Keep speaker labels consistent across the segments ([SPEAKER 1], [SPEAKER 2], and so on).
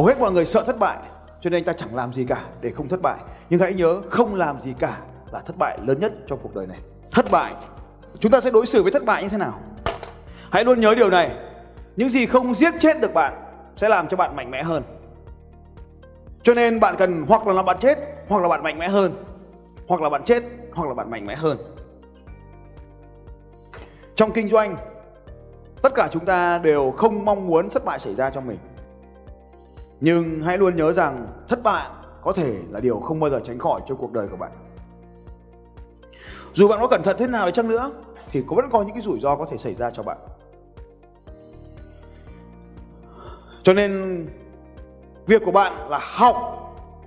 [SPEAKER 1] Hầu hết mọi người sợ thất bại, cho nên anh ta chẳng làm gì cả để không thất bại. Nhưng hãy nhớ, không làm gì cả là thất bại lớn nhất trong cuộc đời này. Thất bại. Chúng ta sẽ đối xử với thất bại như thế nào? Hãy luôn nhớ điều này. Những gì không giết chết được bạn sẽ làm cho bạn mạnh mẽ hơn. Cho nên bạn cần hoặc là làm bạn chết, hoặc là bạn mạnh mẽ hơn. Hoặc là bạn chết, hoặc là bạn mạnh mẽ hơn. Trong kinh doanh, tất cả chúng ta đều không mong muốn thất bại xảy ra cho mình nhưng hãy luôn nhớ rằng thất bại có thể là điều không bao giờ tránh khỏi trong cuộc đời của bạn. Dù bạn có cẩn thận thế nào đi chăng nữa thì cũng vẫn có những cái rủi ro có thể xảy ra cho bạn. Cho nên việc của bạn là học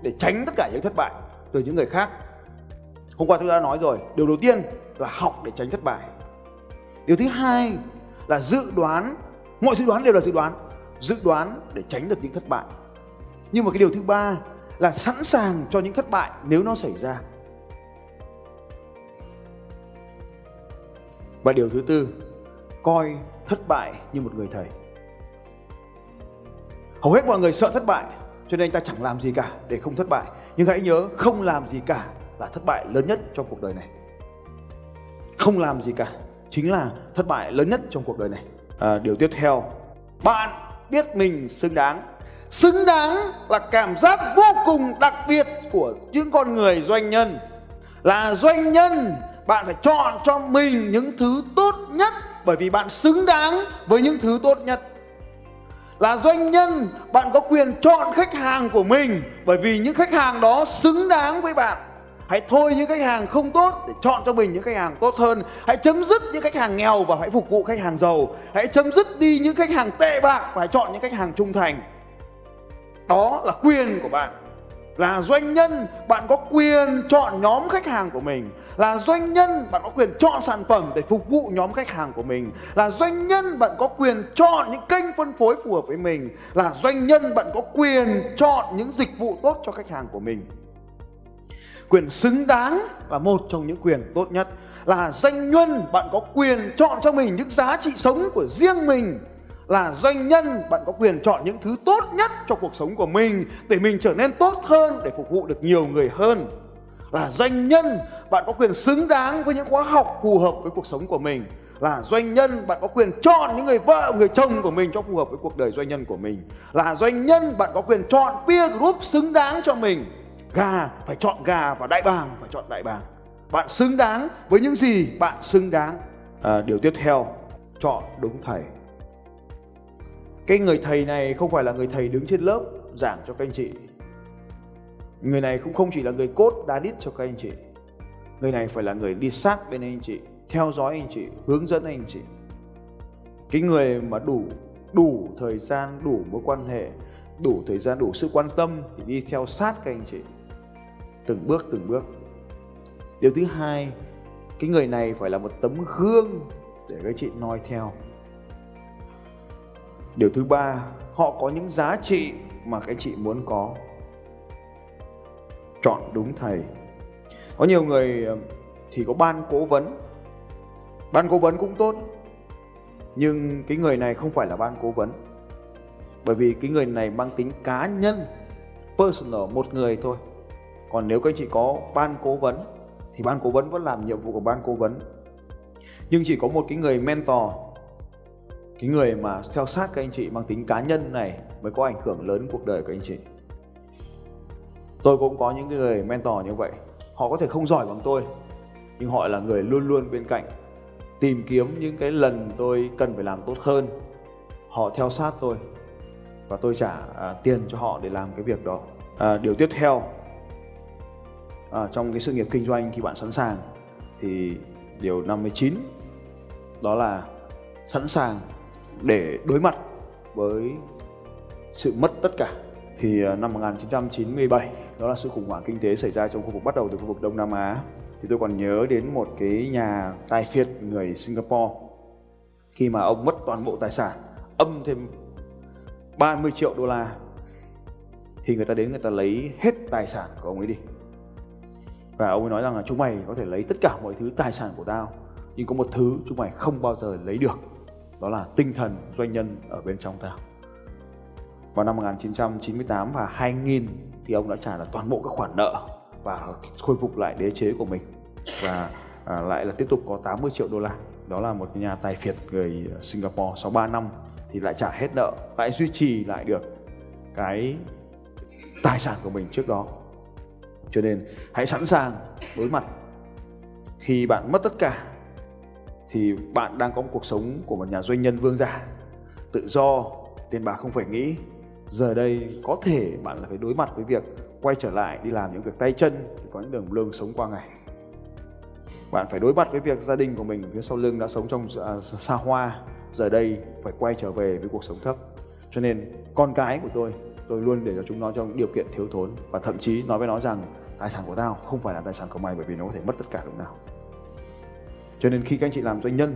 [SPEAKER 1] để tránh tất cả những thất bại từ những người khác. Hôm qua chúng ta đã nói rồi, điều đầu tiên là học để tránh thất bại. Điều thứ hai là dự đoán, mọi dự đoán đều là dự đoán, dự đoán để tránh được những thất bại nhưng mà cái điều thứ ba là sẵn sàng cho những thất bại nếu nó xảy ra. Và điều thứ tư coi thất bại như một người thầy. Hầu hết mọi người sợ thất bại cho nên anh ta chẳng làm gì cả để không thất bại. Nhưng hãy nhớ không làm gì cả là thất bại lớn nhất trong cuộc đời này. Không làm gì cả chính là thất bại lớn nhất trong cuộc đời này. À, điều tiếp theo bạn biết mình xứng đáng xứng đáng là cảm giác vô cùng đặc biệt của những con người doanh nhân. Là doanh nhân, bạn phải chọn cho mình những thứ tốt nhất bởi vì bạn xứng đáng với những thứ tốt nhất. Là doanh nhân, bạn có quyền chọn khách hàng của mình bởi vì những khách hàng đó xứng đáng với bạn. Hãy thôi những khách hàng không tốt để chọn cho mình những khách hàng tốt hơn. Hãy chấm dứt những khách hàng nghèo và hãy phục vụ khách hàng giàu. Hãy chấm dứt đi những khách hàng tệ bạc và hãy chọn những khách hàng trung thành đó là quyền của bạn. Là doanh nhân, bạn có quyền chọn nhóm khách hàng của mình. Là doanh nhân, bạn có quyền chọn sản phẩm để phục vụ nhóm khách hàng của mình. Là doanh nhân, bạn có quyền chọn những kênh phân phối phù hợp với mình. Là doanh nhân, bạn có quyền chọn những dịch vụ tốt cho khách hàng của mình. Quyền xứng đáng là một trong những quyền tốt nhất. Là doanh nhân, bạn có quyền chọn cho mình những giá trị sống của riêng mình là doanh nhân. Bạn có quyền chọn những thứ tốt nhất cho cuộc sống của mình để mình trở nên tốt hơn để phục vụ được nhiều người hơn. Là doanh nhân bạn có quyền xứng đáng với những khóa học phù hợp với cuộc sống của mình. Là doanh nhân bạn có quyền chọn những người vợ người chồng của mình cho phù hợp với cuộc đời doanh nhân của mình. Là doanh nhân bạn có quyền chọn peer group xứng đáng cho mình. Gà phải chọn gà và đại bàng phải chọn đại bàng. Bạn xứng đáng với những gì bạn xứng đáng. À, điều tiếp theo chọn đúng thầy cái người thầy này không phải là người thầy đứng trên lớp giảng cho các anh chị. Người này cũng không chỉ là người cốt đá đít cho các anh chị. Người này phải là người đi sát bên anh chị, theo dõi anh chị, hướng dẫn anh chị. Cái người mà đủ đủ thời gian, đủ mối quan hệ, đủ thời gian, đủ sự quan tâm thì đi theo sát các anh chị. Từng bước từng bước. Điều thứ hai, cái người này phải là một tấm gương để các chị noi theo điều thứ ba, họ có những giá trị mà các chị muốn có. Chọn đúng thầy. Có nhiều người ờ, thì có ban cố vấn. Ban cố vấn cũng tốt, nhưng cái người này không phải là ban cố vấn. Bởi vì cái người này mang tính cá nhân, personal, một người thôi. Còn nếu các anh chị có ban cố vấn, thì ban cố vấn vẫn làm nhiệm vụ của ban cố vấn. Nhưng chỉ có một cái người mentor cái người mà theo sát các anh chị mang tính cá nhân này mới có ảnh hưởng lớn cuộc đời của anh chị. Tôi cũng có những người mentor như vậy. Họ có thể không giỏi bằng tôi nhưng họ là người luôn luôn bên cạnh tìm kiếm những cái lần tôi cần phải làm tốt hơn. Họ theo sát tôi và tôi trả à, tiền cho họ để làm cái việc đó. À, điều tiếp theo à, trong cái sự nghiệp kinh doanh khi bạn sẵn sàng thì điều 59 đó là sẵn sàng để đối mặt với sự mất tất cả. Thì à, năm 1997 đó là sự khủng hoảng kinh tế xảy ra trong khu vực, bắt đầu từ khu vực Đông Nam Á. Thì tôi còn nhớ đến một cái nhà tài phiệt người Singapore. Khi mà ông mất toàn bộ tài sản, âm thêm 30 triệu đô la, thì người ta đến người ta lấy hết tài sản của ông ấy đi. Và ông ấy nói rằng là, chúng mày có thể lấy tất cả mọi thứ tài sản của tao, nhưng có một thứ chúng mày không bao giờ lấy được đó là tinh thần doanh nhân ở bên trong ta. vào năm 1998 và 2000 thì ông đã trả là toàn bộ các khoản nợ và khôi phục lại đế chế của mình và à, lại là tiếp tục có 80 triệu đô la. Đó là một nhà tài phiệt người Singapore. Sau 3 năm thì lại trả hết nợ lại duy trì lại được cái tài sản của mình trước đó. Cho nên hãy sẵn sàng đối mặt khi bạn mất tất cả thì bạn đang có một cuộc sống của một nhà doanh nhân vương giả. Tự do tiền bạc không phải nghĩ. Giờ đây có thể bạn là phải đối mặt với việc quay trở lại đi làm những việc tay chân để có những đường lương sống qua ngày. Bạn phải đối mặt với việc gia đình của mình phía sau lưng đã sống trong à, xa hoa. Giờ đây phải quay trở về với cuộc sống thấp. Cho nên con cái của tôi tôi luôn để cho chúng nó trong điều kiện thiếu thốn. Và thậm chí nói với nó rằng tài sản của tao không phải là tài sản của mày bởi vì nó có thể mất tất cả lúc nào cho nên khi các anh chị làm doanh nhân,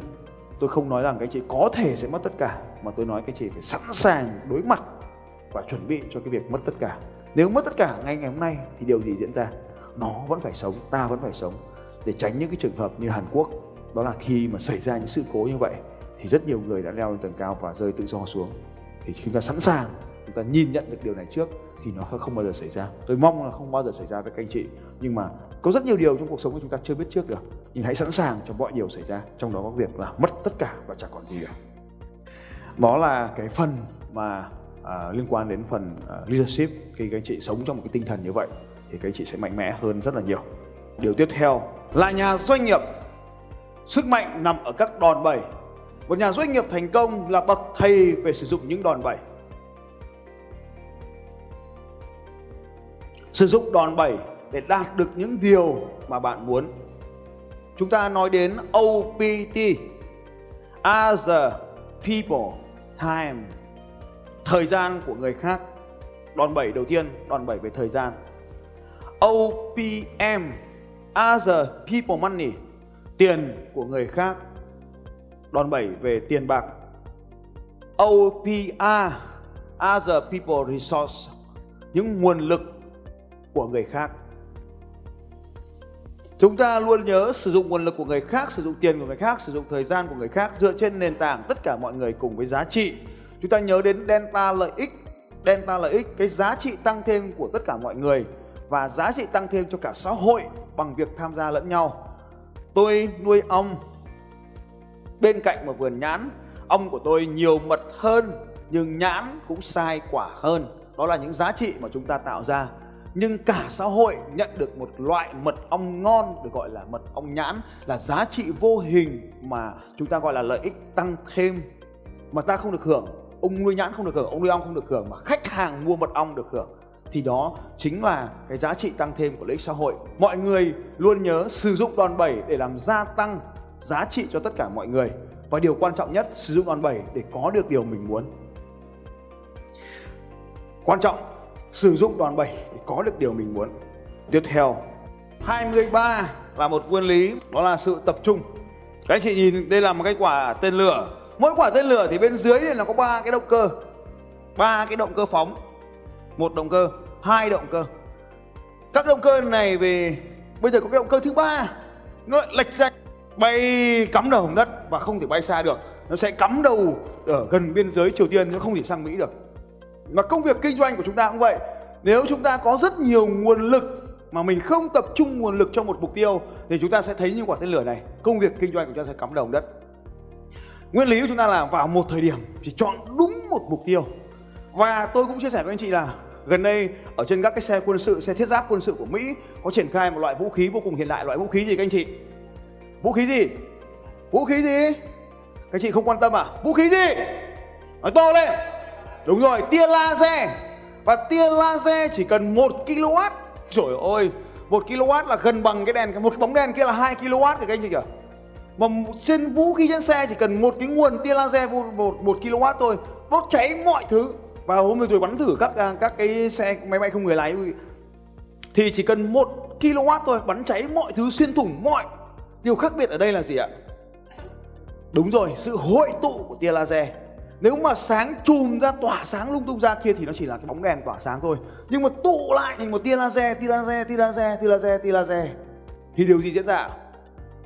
[SPEAKER 1] tôi không nói rằng các anh chị có thể sẽ mất tất cả, mà tôi nói các anh chị phải sẵn sàng đối mặt và chuẩn bị cho cái việc mất tất cả. Nếu mất tất cả, ngay ngày hôm nay thì điều gì diễn ra? Nó vẫn phải sống, ta vẫn phải sống. Để tránh những cái trường hợp như Hàn Quốc, đó là khi mà xảy ra những sự cố như vậy, thì rất nhiều người đã leo lên tầng cao và rơi tự do xuống. Thì chúng ta sẵn sàng, chúng ta nhìn nhận được điều này trước, thì nó không bao giờ xảy ra. Tôi mong là không bao giờ xảy ra với các anh chị, nhưng mà có rất nhiều điều trong cuộc sống của chúng ta chưa biết trước được. Nhưng hãy sẵn sàng cho mọi điều xảy ra. Trong đó có việc là mất tất cả và chẳng còn gì cả đó là cái phần mà à, liên quan đến phần à, leadership. Khi các anh chị sống trong một cái tinh thần như vậy thì các anh chị sẽ mạnh mẽ hơn rất là nhiều. Điều tiếp theo là nhà doanh nghiệp. Sức mạnh nằm ở các đòn bẩy. Một nhà doanh nghiệp thành công là bậc thầy về sử dụng những đòn bẩy. Sử dụng đòn bẩy để đạt được những điều mà bạn muốn. Chúng ta nói đến OPT other people, time, thời gian của người khác. Đòn bẩy đầu tiên đòn bẩy về thời gian. OPM other people money, tiền của người khác. Đòn bẩy về tiền bạc. OPR other people resource, những nguồn lực của người khác chúng ta luôn nhớ sử dụng nguồn lực của người khác, sử dụng tiền của người khác, sử dụng thời gian của người khác dựa trên nền tảng tất cả mọi người cùng với giá trị. Chúng ta nhớ đến delta lợi ích. Delta lợi ích, cái giá trị tăng thêm của tất cả mọi người và giá trị tăng thêm cho cả xã hội bằng việc tham gia lẫn nhau. Tôi nuôi ong. Bên cạnh một vườn nhãn, ong của tôi nhiều mật hơn nhưng nhãn cũng sai quả hơn. Đó là những giá trị mà chúng ta tạo ra nhưng cả xã hội nhận được một loại mật ong ngon được gọi là mật ong nhãn, là giá trị vô hình mà chúng ta gọi là lợi ích tăng thêm. Mà ta không được hưởng, ông nuôi nhãn không được hưởng, ông nuôi ong không được hưởng, mà khách hàng mua mật ong được hưởng, thì đó chính là cái giá trị tăng thêm của lợi ích xã hội. Mọi người luôn nhớ sử dụng đòn bẩy để làm gia tăng giá trị cho tất cả mọi người. Và điều quan trọng nhất, sử dụng đòn bẩy để có được điều mình muốn. Quan trọng sử dụng đòn bẩy để có được điều mình muốn. Tiếp theo 23 là một nguyên lý, đó là sự tập trung. Các anh chị nhìn, đây là một cái quả tên lửa. Mỗi quả tên lửa thì bên dưới này nó có ba cái động cơ, ba cái động cơ phóng. Một động cơ, hai động cơ. Các động cơ này về, bây giờ có cái động cơ thứ ba, nó lệch ra, bay cắm đầu đất và không thể bay xa được. Nó sẽ cắm đầu ở gần biên giới triều tiên, nó không thể sang mỹ được mà công việc kinh doanh của chúng ta cũng vậy. Nếu chúng ta có rất nhiều nguồn lực mà mình không tập trung nguồn lực cho một mục tiêu, thì chúng ta sẽ thấy như quả tên lửa này. Công việc kinh doanh của chúng ta sẽ cắm đầu đất. Nguyên lý của chúng ta là vào một thời điểm chỉ chọn đúng một mục tiêu. Và tôi cũng chia sẻ với anh chị là gần đây ở trên các cái xe quân sự, xe thiết giáp quân sự của Mỹ có triển khai một loại vũ khí vô cùng hiện đại, loại vũ khí gì các anh chị? Vũ khí gì? Vũ khí gì? Các anh chị không quan tâm à? Vũ khí gì? Nói to lên! Đúng rồi tia laser. Và tia laser chỉ cần 1 kW trời ơi 1 kW là gần bằng cái đèn một cái bóng đèn kia là 2 kW kìa các anh chị kìa. Mà trên vũ khí trên xe chỉ cần một cái nguồn tia laser một, một, một kW thôi đốt cháy mọi thứ. Và hôm nay tôi bắn thử các à, các cái xe máy bay không người lái. Thì chỉ cần một kW thôi bắn cháy mọi thứ xuyên thủng mọi. Điều khác biệt ở đây là gì ạ? Đúng rồi sự hội tụ của tia laser nếu mà sáng chùm ra, tỏa sáng lung tung ra kia thì nó chỉ là cái bóng đèn tỏa sáng thôi. Nhưng mà tụ lại thành một tia laser tia laser tia laser tia laser tia laser. Thì điều gì diễn ra?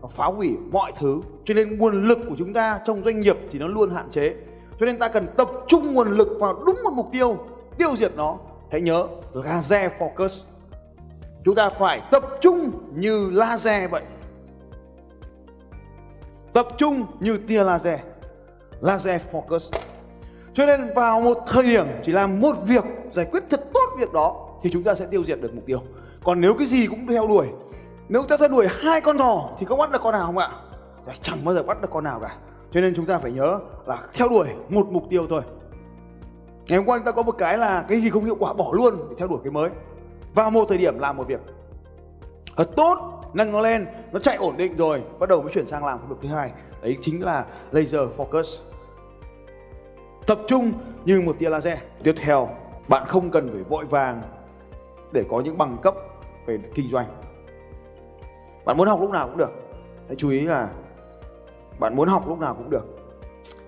[SPEAKER 1] Nó phá hủy mọi thứ. Cho nên nguồn lực của chúng ta trong doanh nghiệp thì nó luôn hạn chế. Cho nên ta cần tập trung nguồn lực vào đúng một mục tiêu tiêu diệt nó. Hãy nhớ, laser focus. Chúng ta phải tập trung như laser vậy. Tập trung như tia laser laser focus. Cho nên vào một thời điểm chỉ làm một việc, giải quyết thật tốt việc đó, thì chúng ta sẽ tiêu diệt được mục tiêu. Còn nếu cái gì cũng theo đuổi, nếu ta theo đuổi hai con thỏ, thì có bắt được con nào không ạ? Chẳng bao giờ bắt được con nào cả. Cho nên chúng ta phải nhớ là theo đuổi một mục tiêu thôi. Ngày hôm qua chúng ta có một cái là cái gì không hiệu quả bỏ luôn để theo đuổi cái mới. Vào một thời điểm làm một việc. Thật tốt nâng nó lên, nó chạy ổn định rồi, bắt đầu mới chuyển sang làm việc thứ hai. Đấy chính là laser focus tập trung như một tia laser. Tiếp theo, bạn không cần phải vội vàng để có những bằng cấp về kinh doanh. Bạn muốn học lúc nào cũng được. Hãy chú ý là bạn muốn học lúc nào cũng được.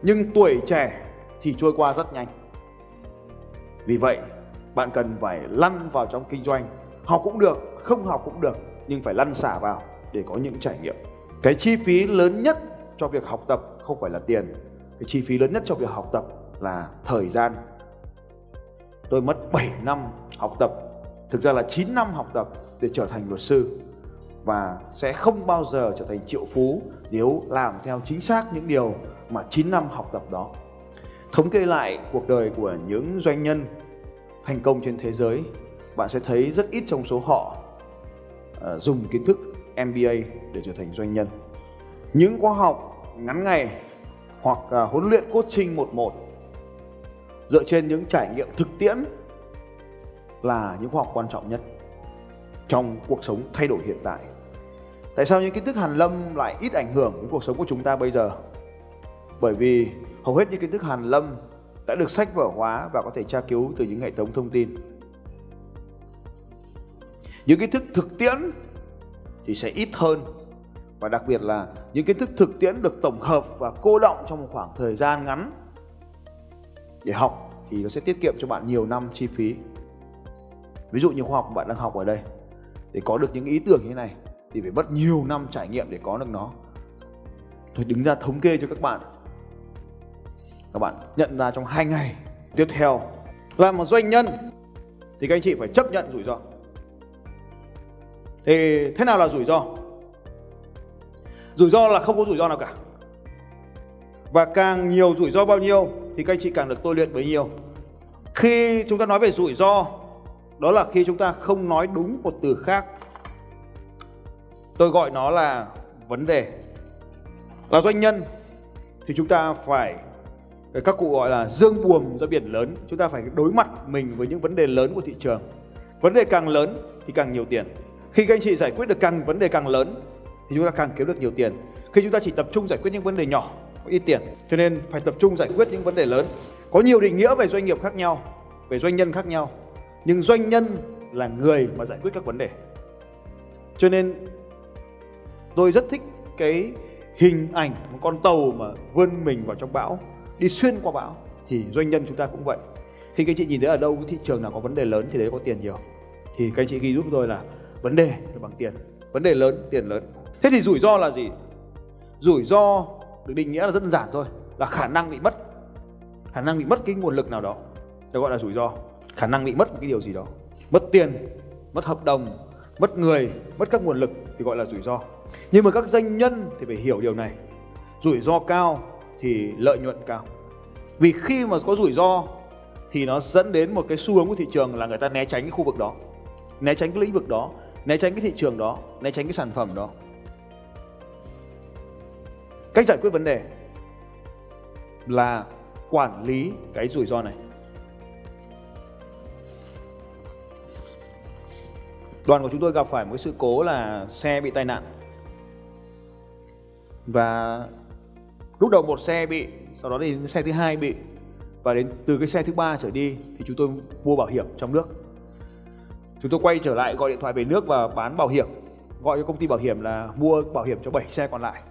[SPEAKER 1] Nhưng tuổi trẻ thì trôi qua rất nhanh. Vì vậy, bạn cần phải lăn vào trong kinh doanh. Học cũng được, không học cũng được, nhưng phải lăn xả vào để có những trải nghiệm. Cái chi phí lớn nhất cho việc học tập không phải là tiền. Cái chi phí lớn nhất cho việc học tập là thời gian tôi mất 7 năm học tập thực ra là 9 năm học tập để trở thành luật sư và sẽ không bao giờ trở thành triệu phú nếu làm theo chính xác những điều mà 9 năm học tập đó. Thống kê lại cuộc đời của những doanh nhân thành công trên thế giới, bạn sẽ thấy rất ít trong số họ uh, dùng kiến thức MBA để trở thành doanh nhân. Những khóa học ngắn ngày hoặc uh, huấn luyện coaching một một dựa trên những trải nghiệm thực tiễn là những khoa học quan trọng nhất trong cuộc sống thay đổi hiện tại Tại sao những kiến thức hàn lâm lại ít ảnh hưởng đến cuộc sống của chúng ta bây giờ? Bởi vì hầu hết những kiến thức hàn lâm đã được sách vở hóa và có thể tra cứu từ những hệ thống thông tin. Những kiến thức thực tiễn thì sẽ ít hơn và đặc biệt là những kiến thức thực tiễn được tổng hợp và cô động trong một khoảng thời gian ngắn để học thì nó sẽ tiết kiệm cho bạn nhiều năm chi phí. Ví dụ như khoa học bạn đang học ở đây, để có được những ý tưởng như thế này thì phải mất nhiều năm trải nghiệm để có được nó. Tôi đứng ra thống kê cho các bạn. Các bạn nhận ra trong hai ngày tiếp theo làm một doanh nhân thì các anh chị phải chấp nhận rủi ro. Thì thế nào là rủi ro? Rủi ro là không có rủi ro nào cả. Và càng nhiều rủi ro bao nhiêu thì các anh chị càng được tôi luyện bấy nhiêu. Khi chúng ta nói về rủi ro, đó là khi chúng ta không nói đúng một từ khác. Tôi gọi nó là vấn đề. Là doanh nhân thì chúng ta phải, các cụ gọi là dương buồm ra biển lớn. Chúng ta phải đối mặt mình với những vấn đề lớn của thị trường. Vấn đề càng lớn thì càng nhiều tiền. Khi các anh chị giải quyết được càng, vấn đề càng lớn thì chúng ta càng kiếm được nhiều tiền. Khi chúng ta chỉ tập trung giải quyết những vấn đề nhỏ ít tiền. Cho nên phải tập trung giải quyết những vấn đề lớn. Có nhiều định nghĩa về doanh nghiệp khác nhau, về doanh nhân khác nhau. Nhưng doanh nhân là người mà giải quyết các vấn đề. Cho nên tôi rất thích cái hình ảnh một con tàu mà vươn mình vào trong bão, đi xuyên qua bão, thì doanh nhân chúng ta cũng vậy. Khi các anh chị nhìn thấy ở đâu cái thị trường nào có vấn đề lớn thì đấy có tiền nhiều. Thì các anh chị ghi giúp tôi là vấn đề là bằng tiền. Vấn đề lớn, tiền lớn. Thế thì rủi ro là gì? Rủi ro được định nghĩa là rất đơn giản thôi, là khả năng bị mất. Khả năng bị mất cái nguồn lực nào đó được gọi là rủi ro. Khả năng bị mất một cái điều gì đó. Mất tiền, mất hợp đồng, mất người, mất các nguồn lực thì gọi là rủi ro. Nhưng mà các doanh nhân thì phải hiểu điều này. Rủi ro cao thì lợi nhuận cao. Vì khi mà có rủi ro thì nó dẫn đến một cái xu hướng của thị trường là người ta né tránh cái khu vực đó, né tránh cái lĩnh vực đó, né tránh cái thị trường đó, né tránh cái sản phẩm đó cách giải quyết vấn đề là quản lý cái rủi ro này. Đoàn của chúng tôi gặp phải một sự cố là xe bị tai nạn. Và lúc đầu một xe bị, sau đó đến xe thứ hai bị. Và đến từ cái xe thứ ba trở đi thì chúng tôi mua bảo hiểm trong nước. Chúng tôi quay trở lại gọi điện thoại về nước và bán bảo hiểm. Gọi cho công ty bảo hiểm là mua bảo hiểm cho 7 xe còn lại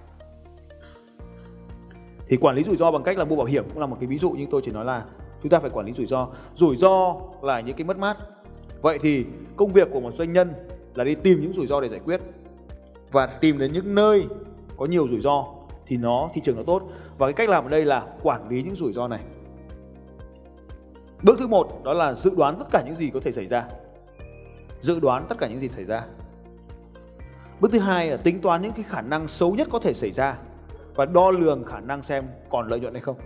[SPEAKER 1] thì quản lý rủi ro bằng cách là mua bảo hiểm cũng là một cái ví dụ, nhưng tôi chỉ nói là chúng ta phải quản lý rủi ro. Rủi ro là những cái mất mát. Vậy thì công việc của một doanh nhân là đi tìm những rủi ro để giải quyết. Và tìm đến những nơi có nhiều rủi ro thì nó, thị trường nó tốt. Và cái cách làm ở đây là quản lý những rủi ro này. Bước thứ một, đó là dự đoán tất cả những gì có thể xảy ra. Dự đoán tất cả những gì xảy ra. Bước thứ hai là tính toán những cái khả năng xấu nhất có thể xảy ra và đo lường khả năng xem còn lợi nhuận hay không.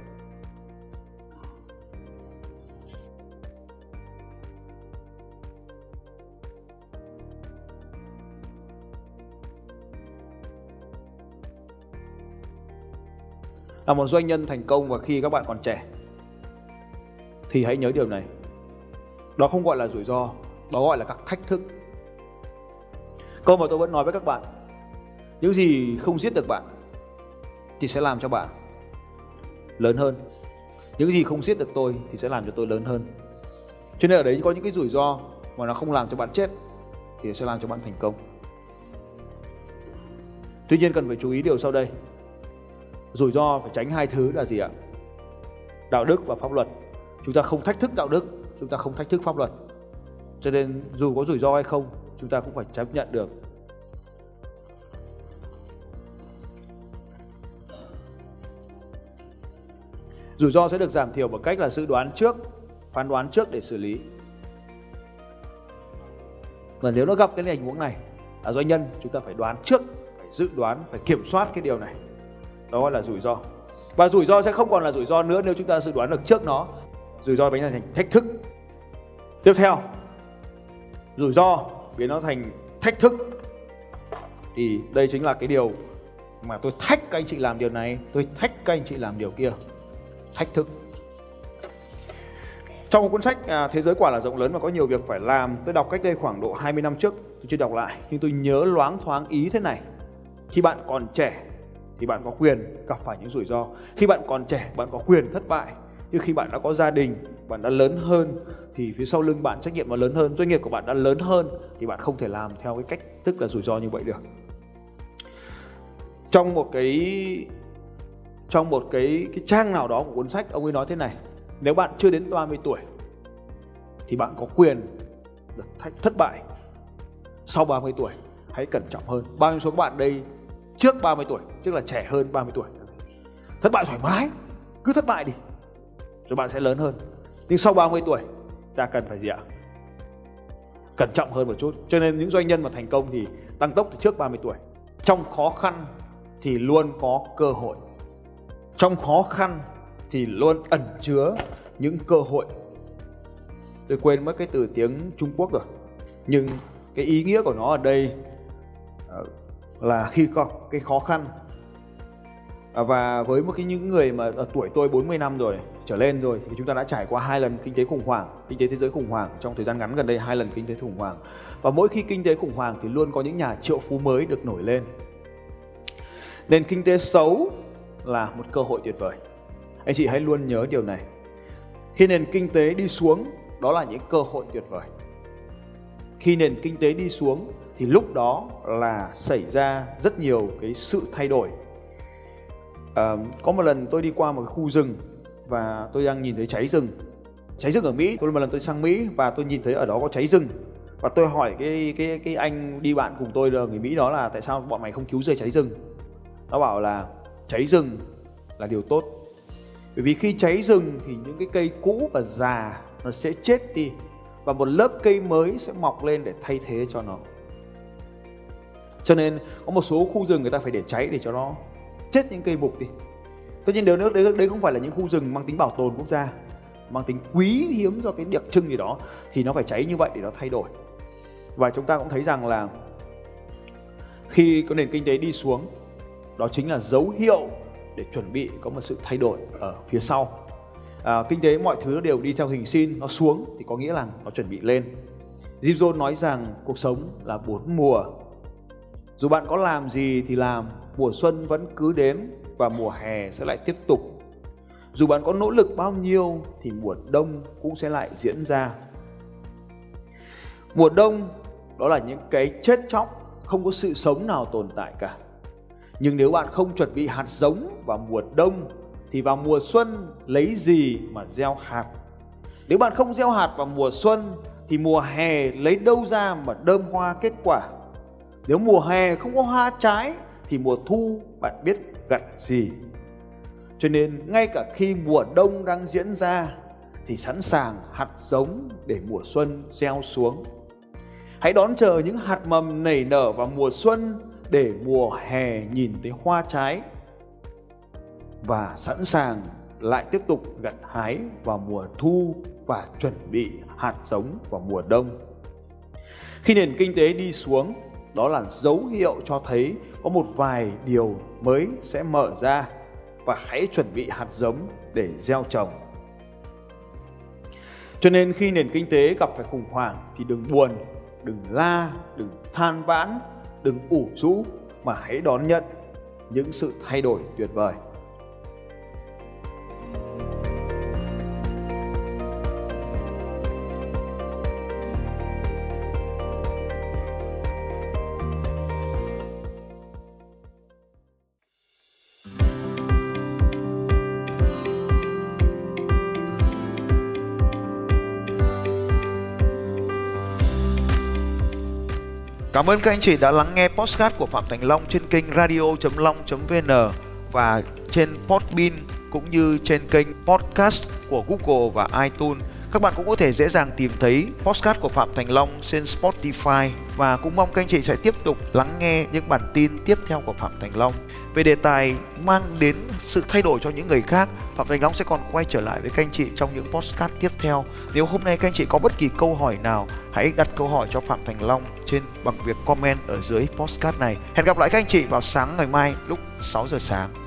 [SPEAKER 1] Là một doanh nhân thành công và khi các bạn còn trẻ, thì hãy nhớ điều này. Đó không gọi là rủi ro, đó gọi là các thách thức. Câu mà tôi vẫn nói với các bạn, những gì không giết được bạn thì sẽ làm cho bạn lớn hơn. Những gì không giết được tôi thì sẽ làm cho tôi lớn hơn. Cho nên ở đấy có những cái rủi ro mà nó không làm cho bạn chết thì sẽ làm cho bạn thành công. Tuy nhiên cần phải chú ý điều sau đây. Rủi ro phải tránh hai thứ là gì ạ? Đạo đức và pháp luật. Chúng ta không thách thức đạo đức, chúng ta không thách thức pháp luật. Cho nên dù có rủi ro hay không, chúng ta cũng phải chấp nhận được rủi ro sẽ được giảm thiểu bằng cách là dự đoán trước, phán đoán trước để xử lý. Và nếu nó gặp cái tình huống này, là doanh nhân, chúng ta phải đoán trước, phải dự đoán, phải kiểm soát cái điều này. Đó gọi là rủi ro. Và rủi ro sẽ không còn là rủi ro nữa nếu chúng ta dự đoán được trước nó. Rủi ro biến thành thách thức. Tiếp theo, rủi ro biến nó thành thách thức. Thì đây chính là cái điều mà tôi thách các anh chị làm điều này, tôi thách các anh chị làm điều kia thách thức. Trong một cuốn sách à, Thế giới quả là rộng lớn và có nhiều việc phải làm Tôi đọc cách đây khoảng độ 20 năm trước Tôi chưa đọc lại Nhưng tôi nhớ loáng thoáng ý thế này. Khi bạn còn trẻ thì bạn có quyền gặp phải những rủi ro. Khi bạn còn trẻ bạn có quyền thất bại. Nhưng khi bạn đã có gia đình bạn đã lớn hơn thì phía sau lưng bạn trách nhiệm nó lớn hơn doanh nghiệp của bạn đã lớn hơn thì bạn không thể làm theo cái cách tức là rủi ro như vậy được. Trong một cái trong một cái cái trang nào đó của cuốn sách, ông ấy nói thế này, nếu bạn chưa đến 30 tuổi, thì bạn có quyền được thách thất bại sau 30 tuổi. Hãy cẩn trọng hơn. Bao nhiêu số các bạn đây trước 30 tuổi, tức là trẻ hơn 30 tuổi. Thất bại thoải mái, cứ thất bại đi, rồi bạn sẽ lớn hơn. Nhưng sau 30 tuổi, ta cần phải gì ạ? Cẩn trọng hơn một chút. Cho nên những doanh nhân mà thành công thì tăng tốc từ trước 30 tuổi. Trong khó khăn thì luôn có cơ hội trong khó khăn thì luôn ẩn chứa những cơ hội. Tôi quên mất cái từ tiếng Trung Quốc rồi. Nhưng cái ý nghĩa của nó ở đây ờ, là khi có cái khó khăn. À, và với một cái những người mà ở tuổi tôi 40 năm rồi, trở lên rồi, thì chúng ta đã trải qua hai lần kinh tế khủng hoảng, kinh tế thế giới khủng hoảng trong thời gian ngắn gần đây, hai lần kinh tế khủng hoảng. Và mỗi khi kinh tế khủng hoảng thì luôn có những nhà triệu phú mới được nổi lên. Nền kinh tế xấu là một cơ hội tuyệt vời. Anh chị hãy luôn nhớ điều này. Khi nền kinh tế đi xuống đó là những cơ hội tuyệt vời. Khi nền kinh tế đi xuống thì lúc đó là xảy ra rất nhiều cái sự thay đổi. À, có một lần tôi đi qua một khu rừng và tôi đang nhìn thấy cháy rừng. Cháy rừng ở Mỹ tôi một lần tôi sang Mỹ và tôi nhìn thấy ở đó có cháy rừng. Và tôi hỏi cái cái cái anh đi bạn cùng tôi là người Mỹ đó là tại sao bọn mày không cứu rơi cháy rừng? Nó bảo là cháy rừng là điều tốt. Bởi vì khi cháy rừng thì những cái cây cũ và già nó sẽ chết đi và một lớp cây mới sẽ mọc lên để thay thế cho nó. Cho nên có một số khu rừng người ta phải để cháy để cho nó chết những cây mục đi. Tất nhiên nếu đấy, đấy không phải là những khu rừng mang tính bảo tồn quốc gia mang tính quý hiếm do cái đặc trưng gì đó thì nó phải cháy như vậy để nó thay đổi. Và chúng ta cũng thấy rằng là khi có nền kinh tế đi xuống đó chính là dấu hiệu để chuẩn bị có một sự thay đổi ở phía sau. À, kinh tế mọi thứ đều đi theo hình sin nó xuống thì có nghĩa là nó chuẩn bị lên. Jim Jones nói rằng cuộc sống là bốn mùa. Dù bạn có làm gì thì làm mùa xuân vẫn cứ đến và mùa hè sẽ lại tiếp tục. Dù bạn có nỗ lực bao nhiêu thì mùa đông cũng sẽ lại diễn ra. Mùa đông đó là những cái chết chóc không có sự sống nào tồn tại cả nhưng nếu bạn không chuẩn bị hạt giống vào mùa đông, thì vào mùa xuân lấy gì mà gieo hạt? Nếu bạn không gieo hạt vào mùa xuân, thì mùa hè lấy đâu ra mà đơm hoa kết quả? Nếu mùa hè không có hoa trái, thì mùa thu bạn biết gặt gì? Cho nên ngay cả khi mùa đông đang diễn ra, thì sẵn sàng hạt giống để mùa xuân gieo xuống. Hãy đón chờ những hạt mầm nảy nở vào mùa xuân để mùa hè nhìn thấy hoa trái và sẵn sàng lại tiếp tục gặt hái vào mùa thu và chuẩn bị hạt giống vào mùa đông. Khi nền kinh tế đi xuống, đó là dấu hiệu cho thấy có một vài điều mới sẽ mở ra và hãy chuẩn bị hạt giống để gieo trồng. Cho nên khi nền kinh tế gặp phải khủng hoảng thì đừng buồn, đừng la, đừng than vãn, đừng ủ rũ mà hãy đón nhận những sự thay đổi tuyệt vời.
[SPEAKER 2] Cảm ơn các anh chị đã lắng nghe podcast của Phạm Thành Long trên kênh radio.long.vn và trên Podbean cũng như trên kênh podcast của Google và iTunes. Các bạn cũng có thể dễ dàng tìm thấy podcast của Phạm Thành Long trên Spotify và cũng mong các anh chị sẽ tiếp tục lắng nghe những bản tin tiếp theo của Phạm Thành Long về đề tài mang đến sự thay đổi cho những người khác. Phạm Thành Long sẽ còn quay trở lại với các anh chị trong những podcast tiếp theo. Nếu hôm nay các anh chị có bất kỳ câu hỏi nào, hãy đặt câu hỏi cho Phạm Thành Long trên bằng việc comment ở dưới podcast này. Hẹn gặp lại các anh chị vào sáng ngày mai lúc 6 giờ sáng.